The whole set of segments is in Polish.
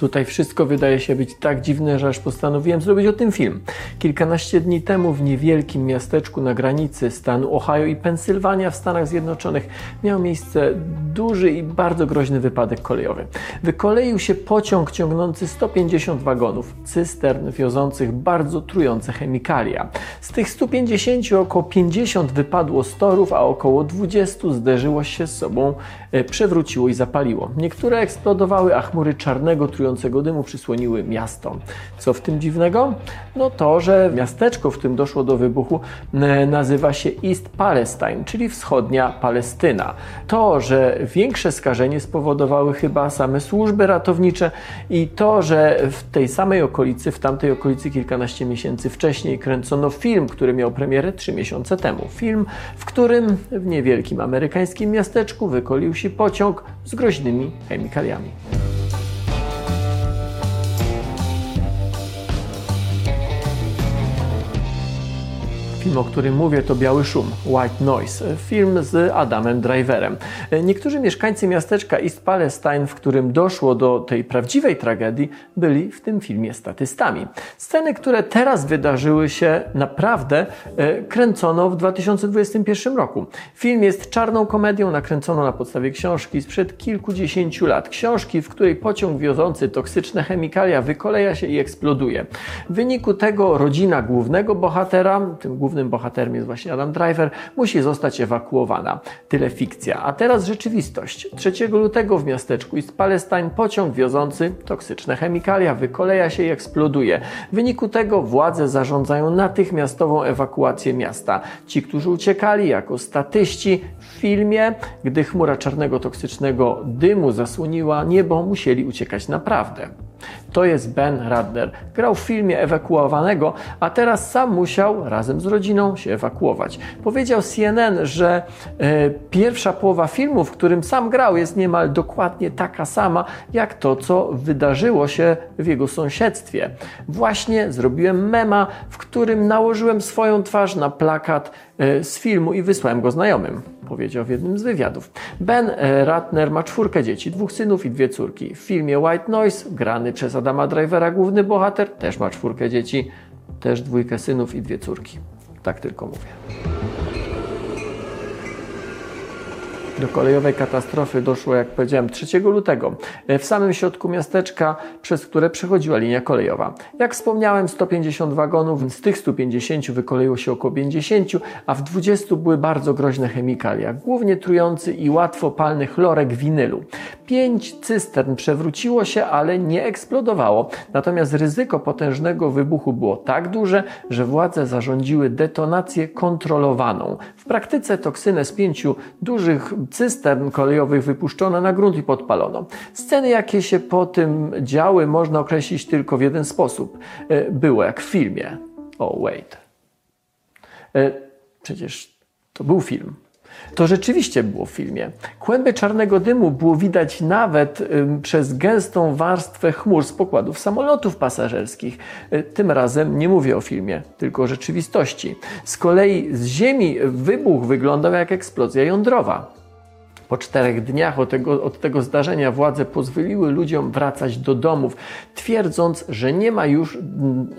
Tutaj wszystko wydaje się być tak dziwne, że aż postanowiłem zrobić o tym film. Kilkanaście dni temu w niewielkim miasteczku na granicy stanu Ohio i Pensylwania w Stanach Zjednoczonych miał miejsce duży i bardzo groźny wypadek kolejowy. Wykoleił się pociąg ciągnący 150 wagonów, cystern wiozących bardzo trujące chemikalia. Z tych 150 około 50 wypadło z torów, a około 20 zderzyło się z sobą, e, przewróciło i zapaliło. Niektóre eksplodowały, a chmury czarnego, trującego dymu przysłoniły miasto. Co w tym dziwnego? No to, że miasteczko, w którym doszło do wybuchu, e, nazywa się East Palestine, czyli wschodnia Palestyna. To, że większe skażenie spowodowały chyba same służby ratownicze i to, że w tej samej okolicy, w tamtej okolicy kilkanaście miesięcy wcześniej kręcono film, który miał premierę trzy miesiące temu. Film, w którym w niewielkim amerykańskim miasteczku wykolił się pociąg z groźnymi chemikaliami. Film, o którym mówię, to Biały Szum, White Noise, film z Adamem Driverem. Niektórzy mieszkańcy miasteczka East Palestine, w którym doszło do tej prawdziwej tragedii, byli w tym filmie statystami. Sceny, które teraz wydarzyły się naprawdę, e, kręcono w 2021 roku. Film jest czarną komedią nakręconą na podstawie książki sprzed kilkudziesięciu lat. Książki, w której pociąg wiozący toksyczne chemikalia wykoleja się i eksploduje. W wyniku tego rodzina głównego bohatera, tym głównym głównym bohaterem jest właśnie Adam Driver, musi zostać ewakuowana. Tyle fikcja. A teraz rzeczywistość. 3 lutego w miasteczku East Palestine pociąg wiozący toksyczne chemikalia wykoleja się i eksploduje. W wyniku tego władze zarządzają natychmiastową ewakuację miasta. Ci, którzy uciekali jako statyści w filmie, gdy chmura czarnego toksycznego dymu zasłoniła niebo, musieli uciekać naprawdę. To jest Ben Radner. Grał w filmie ewakuowanego, a teraz sam musiał razem z rodziną się ewakuować. Powiedział CNN, że e, pierwsza połowa filmu, w którym sam grał, jest niemal dokładnie taka sama, jak to, co wydarzyło się w jego sąsiedztwie. Właśnie zrobiłem mema, w którym nałożyłem swoją twarz na plakat e, z filmu i wysłałem go znajomym powiedział w jednym z wywiadów. Ben e, Ratner ma czwórkę dzieci, dwóch synów i dwie córki. W filmie White Noise, grany przez Adama Drivera, główny bohater, też ma czwórkę dzieci, też dwójkę synów i dwie córki. Tak tylko mówię. Do kolejowej katastrofy doszło, jak powiedziałem, 3 lutego w samym środku miasteczka, przez które przechodziła linia kolejowa. Jak wspomniałem, 150 wagonów, z tych 150 wykoleiło się około 50, a w 20 były bardzo groźne chemikalia, głównie trujący i łatwopalny chlorek winylu. Pięć cystern przewróciło się, ale nie eksplodowało. Natomiast ryzyko potężnego wybuchu było tak duże, że władze zarządziły detonację kontrolowaną. W praktyce toksynę z pięciu dużych cystern kolejowych wypuszczono na grunt i podpalono. Sceny, jakie się po tym działy, można określić tylko w jeden sposób. E, było jak w filmie. Oh, wait. E, przecież to był film. To rzeczywiście było w filmie. Kłęby czarnego dymu było widać nawet przez gęstą warstwę chmur z pokładów samolotów pasażerskich. Y, tym razem nie mówię o filmie, tylko o rzeczywistości. Z kolei z Ziemi wybuch wyglądał jak eksplozja jądrowa. Po czterech dniach od tego, od tego zdarzenia władze pozwoliły ludziom wracać do domów, twierdząc, że nie ma już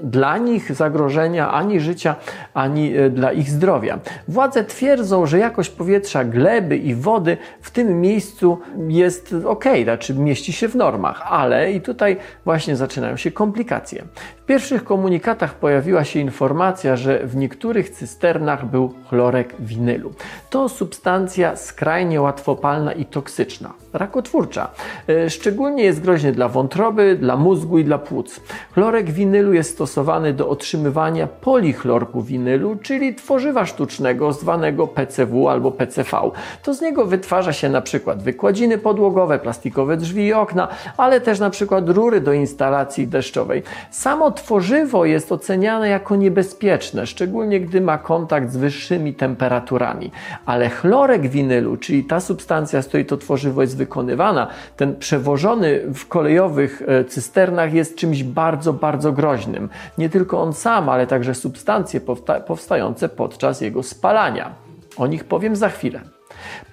dla nich zagrożenia ani życia, ani e, dla ich zdrowia. Władze twierdzą, że jakość powietrza, gleby i wody w tym miejscu jest ok, znaczy mieści się w normach, ale i tutaj właśnie zaczynają się komplikacje. W pierwszych komunikatach pojawiła się informacja, że w niektórych cysternach był chlorek winylu. To substancja skrajnie łatwo łatwopalna i toksyczna, rakotwórcza. E, szczególnie jest groźny dla wątroby, dla mózgu i dla płuc. Chlorek winylu jest stosowany do otrzymywania polichlorku winylu, czyli tworzywa sztucznego zwanego PCW albo PCV. To z niego wytwarza się na przykład wykładziny podłogowe, plastikowe drzwi i okna, ale też na przykład rury do instalacji deszczowej. Samo tworzywo jest oceniane jako niebezpieczne, szczególnie gdy ma kontakt z wyższymi temperaturami. Ale chlorek winylu, czyli ta substancja, z której to tworzywo jest wykonywana, ten przewożony w kolejowych e, cysternach jest czymś bardzo, bardzo groźnym. Nie tylko on sam, ale także substancje powstające podczas jego spalania. O nich powiem za chwilę.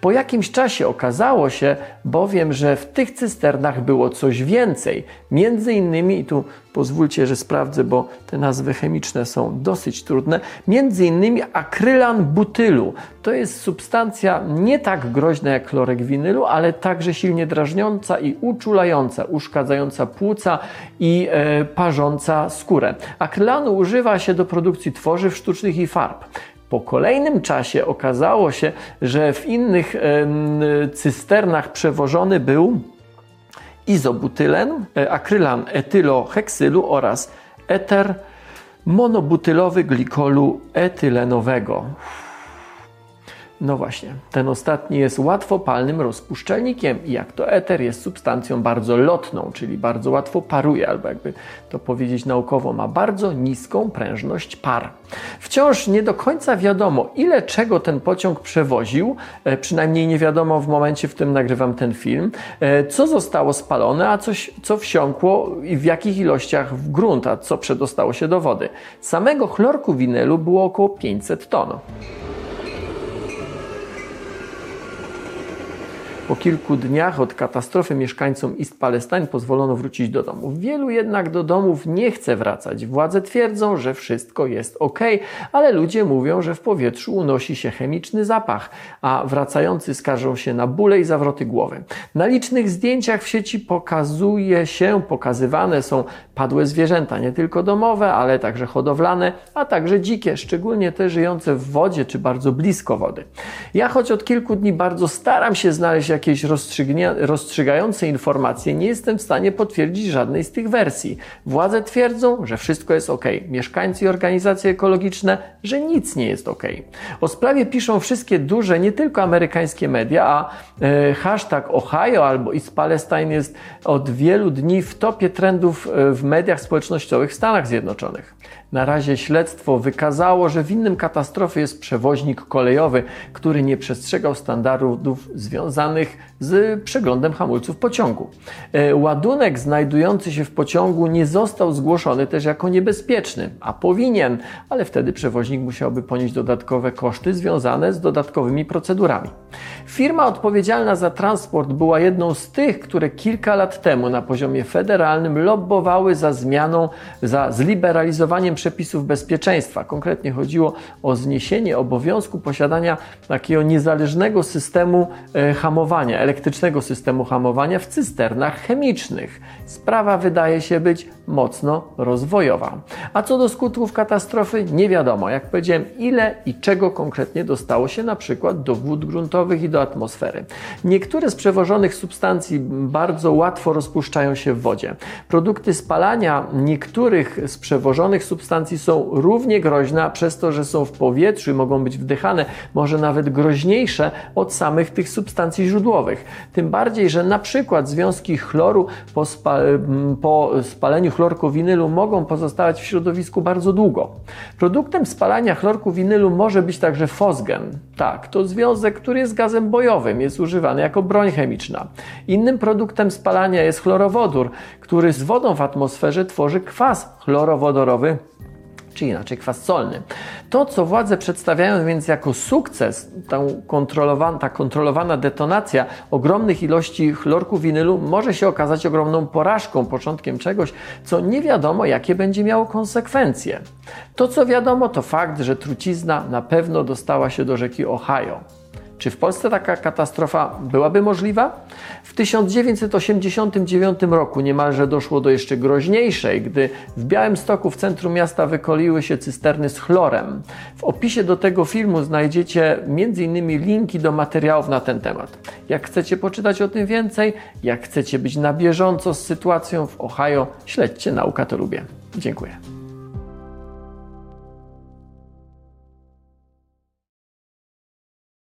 Po jakimś czasie okazało się bowiem, że w tych cysternach było coś więcej. Między innymi, i tu pozwólcie, że sprawdzę, bo te nazwy chemiczne są dosyć trudne, między innymi akrylan butylu. To jest substancja nie tak groźna jak chlorek winylu, ale także silnie drażniąca i uczulająca, uszkadzająca płuca i e, parząca skórę. Akrylanu używa się do produkcji tworzyw sztucznych i farb. Po kolejnym czasie okazało się, że w innych cysternach przewożony był izobutylen, e, akrylan etyloheksylu oraz eter monobutylowy glikolu etylenowego. No właśnie, ten ostatni jest łatwopalnym rozpuszczalnikiem i jak to eter jest substancją bardzo lotną, czyli bardzo łatwo paruje, albo jakby to powiedzieć naukowo, ma bardzo niską prężność par. Wciąż nie do końca wiadomo, ile czego ten pociąg przewoził, e, przynajmniej nie wiadomo w momencie, w którym nagrywam ten film, e, co zostało spalone, a coś, co wsiąkło i w jakich ilościach w grunt, a co przedostało się do wody. Samego chlorku winylu było około 500 ton. Po kilku dniach od katastrofy mieszkańcom East Palestine pozwolono wrócić do domów. Wielu jednak do domów nie chce wracać. Władze twierdzą, że wszystko jest ok, ale ludzie mówią, że w powietrzu unosi się chemiczny zapach, a wracający skarżą się na bóle i zawroty głowy. Na licznych zdjęciach w sieci pokazuje się, pokazywane są padłe zwierzęta, nie tylko domowe, ale także hodowlane, a także dzikie, szczególnie te żyjące w wodzie czy bardzo blisko wody. Ja choć od kilku dni bardzo staram się znaleźć jakieś rozstrzygające informacje, nie jestem w stanie potwierdzić żadnej z tych wersji. Władze twierdzą, że wszystko jest ok. Mieszkańcy i organizacje ekologiczne, że nic nie jest ok. O sprawie piszą wszystkie duże, nie tylko amerykańskie media, a e, hashtag Ohio albo East Palestine jest od wielu dni w topie trendów e, w mediach społecznościowych w Stanach Zjednoczonych. Na razie śledztwo wykazało, że winnym katastrofy jest przewoźnik kolejowy, który nie przestrzegał standardów związanych like z przeglądem hamulców pociągu. E, ładunek znajdujący się w pociągu nie został zgłoszony też jako niebezpieczny, a powinien, ale wtedy przewoźnik musiałby ponieść dodatkowe koszty związane z dodatkowymi procedurami. Firma odpowiedzialna za transport była jedną z tych, które kilka lat temu na poziomie federalnym lobbowały za zmianą, za zliberalizowaniem przepisów bezpieczeństwa. Konkretnie chodziło o zniesienie obowiązku posiadania takiego niezależnego systemu e, hamowania, elektrycznego systemu hamowania w cysternach chemicznych. Sprawa wydaje się być mocno rozwojowa. A co do skutków katastrofy, nie wiadomo, jak powiedziałem, ile i czego konkretnie dostało się na przykład do wód gruntowych i do atmosfery. Niektóre z przewożonych substancji bardzo łatwo rozpuszczają się w wodzie. Produkty spalania niektórych z przewożonych substancji są równie groźne przez to, że są w powietrzu i mogą być wdychane, może nawet groźniejsze od samych tych substancji źródłowych. Tym bardziej, że na przykład związki chloru po, spa po spaleniu chlorku winylu mogą pozostawać w środowisku bardzo długo. Produktem spalania chlorku winylu może być także fosgen. Tak, to związek, który jest gazem bojowym, jest używany jako broń chemiczna. Innym produktem spalania jest chlorowodór, który z wodą w atmosferze tworzy kwas chlorowodorowy czy inaczej kwas solny. To, co władze przedstawiają więc jako sukces, ta kontrolowana, ta kontrolowana detonacja ogromnych ilości chlorku winylu może się okazać ogromną porażką, początkiem czegoś, co nie wiadomo, jakie będzie miało konsekwencje. To, co wiadomo, to fakt, że trucizna na pewno dostała się do rzeki Ohio. Czy w Polsce taka katastrofa byłaby możliwa? W 1989 roku niemalże doszło do jeszcze groźniejszej, gdy w Białymstoku w centrum miasta wykoliły się cysterny z chlorem. W opisie do tego filmu znajdziecie m.in. linki do materiałów na ten temat. Jak chcecie poczytać o tym więcej, jak chcecie być na bieżąco z sytuacją w Ohio, śledźcie Nauka to lubię. Dziękuję.